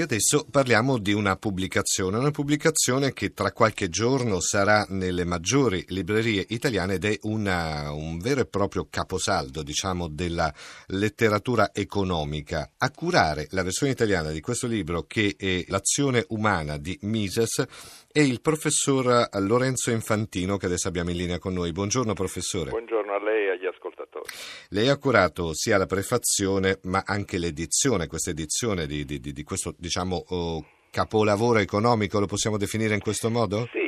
E adesso parliamo di una pubblicazione, una pubblicazione che tra qualche giorno sarà nelle maggiori librerie italiane ed è una, un vero e proprio caposaldo, diciamo, della letteratura economica. A curare la versione italiana di questo libro, che è L'azione umana di Mises, è il professor Lorenzo Infantino, che adesso abbiamo in linea con noi. Buongiorno professore. Buongiorno a lei e agli ascoltatori. Lei ha curato sia la prefazione ma anche l'edizione, questa edizione di, di, di questo diciamo oh, capolavoro economico, lo possiamo definire in questo modo? Sì,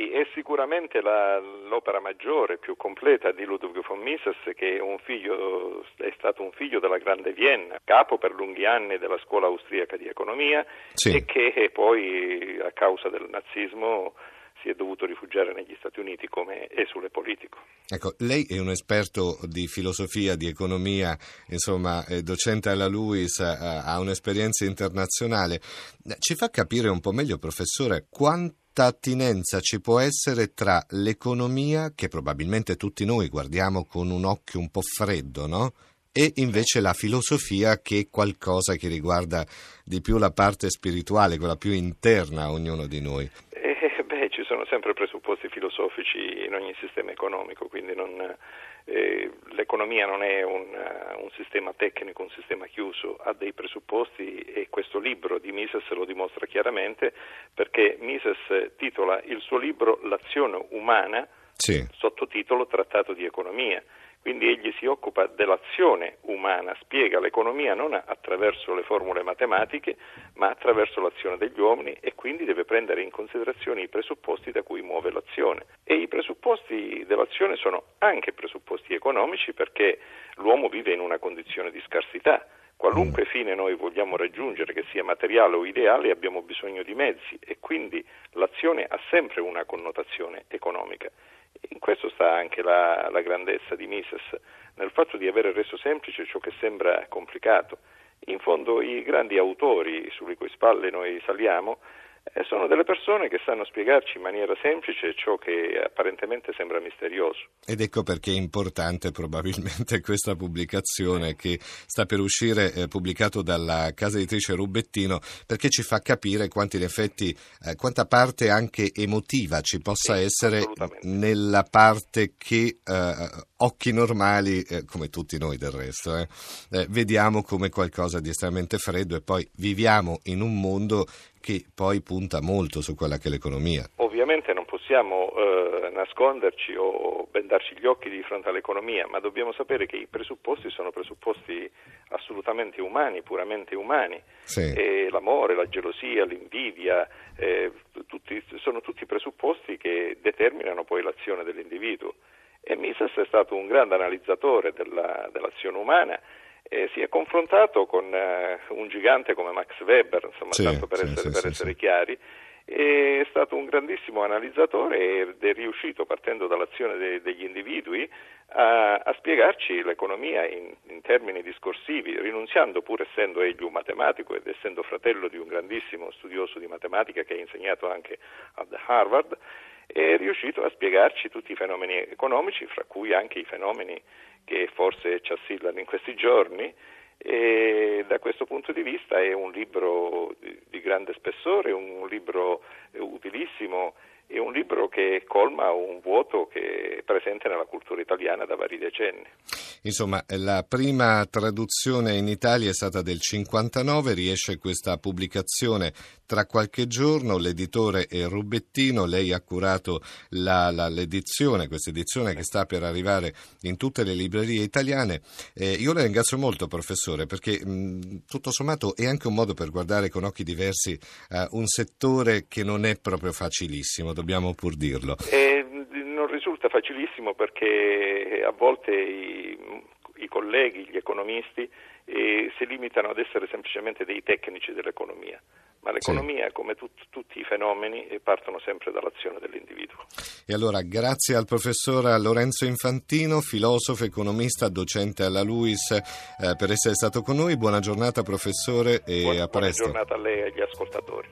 sicuramente la, l'opera maggiore, più completa di Ludwig von Mises, che è, figlio, è, stato un figlio della Grande Vienna, capo per lunghi anni della scuola austriaca di economia sì. e che poi a causa del nazismo si è dovuto rifugiare negli Stati Uniti come esule politico. Ecco, lei è un esperto di filosofia, di economia, insomma, è docente alla LUIS, ha un'esperienza internazionale. Ci fa capire un po' meglio, professore, quanta attinenza ci può essere tra l'economia, che probabilmente tutti noi guardiamo con un occhio un po' freddo, no? E invece la filosofia che è qualcosa che riguarda di più la parte spirituale, quella più interna a ognuno di noi sono sempre presupposti filosofici in ogni sistema economico, quindi non, eh, l'economia non è un, un, sistema tecnico, un sistema chiuso, ha dei presupposti e questo libro di Mises lo dimostra chiaramente perché Mises titola il suo libro L'azione umana, sì. sottotitolo Trattato di economia quindi egli si occupa dell'azione umana, spiega l'economia non attraverso le formule matematiche, ma attraverso l'azione degli uomini e quindi deve prendere in considerazione i presupposti da cui muove l'azione. E i presupposti dell'azione sono anche presupposti economici perché l'uomo vive in una condizione di scarsità. Qualunque mm. fine noi vogliamo raggiungere, che sia materiale o ideale, abbiamo bisogno di mezzi e quindi l'azione ha sempre una connotazione economica. In questo sta anche la, la grandezza di Mises, nel fatto di aver reso semplice ciò che sembra complicato. In fondo i grandi autori sulle cui spalle noi saliamo sono delle persone che sanno spiegarci in maniera semplice ciò che apparentemente sembra misterioso. Ed ecco perché è importante probabilmente questa pubblicazione che sta per uscire, eh, pubblicato dalla casa editrice Rubettino, perché ci fa capire quanti in effetti, eh, quanta parte anche emotiva ci possa sì, essere nella parte che eh, occhi normali, eh, come tutti noi del resto, eh, vediamo come qualcosa di estremamente freddo e poi viviamo in un mondo che poi punta molto su quella che è l'economia. Ovviamente non possiamo eh, nasconderci o bendarci gli occhi di fronte all'economia, ma dobbiamo sapere che i presupposti sono presupposti assolutamente umani, puramente umani. Sì. l'amore, la gelosia, l'invidia, eh, tutti, sono tutti presupposti che determinano poi l'azione dell'individuo. E Mises è stato un grande analizzatore della, dell'azione umana eh, si è confrontato con eh, un gigante come Max Weber, insomma, sì, tanto per sì, essere, sì, per essere chiari, è stato un grandissimo analizzatore ed è riuscito, partendo dall'azione de- degli individui, a, a spiegarci l'economia in, in, termini discorsivi, rinunziando, pur essendo egli un matematico ed essendo fratello di un grandissimo studioso di matematica che ha insegnato anche ad Harvard, è riuscito a spiegarci tutti i fenomeni economici, fra cui anche i fenomeni che forse ci assillano in questi giorni e da questo punto di vista è un libro di, grande spessore, un libro utilissimo è un libro che colma un vuoto che è presente nella cultura italiana da vari decenni. Insomma, la prima traduzione in Italia è stata del 59, riesce questa pubblicazione tra qualche giorno, l'editore è Rubettino, lei ha curato la, la, l'edizione, questa edizione che sta per arrivare in tutte le librerie italiane. Eh, io la ringrazio molto, professore, perché mh, tutto sommato è anche un modo per guardare con occhi diversi eh, un settore che non è proprio facilissimo dobbiamo pur dirlo. Eh, non risulta facilissimo perché a volte i, i colleghi, gli economisti, eh, si limitano ad essere semplicemente dei tecnici dell'economia. ma l'economia, sì. come tut, tutti i fenomeni, partono sempre dall'azione dell'individuo. E allora, grazie al professor Lorenzo Infantino, filosofo, economista, docente alla LUIS, eh, per essere stato con noi. Buona giornata, professore, e buona, a presto. Buona giornata a lei e agli ascoltatori.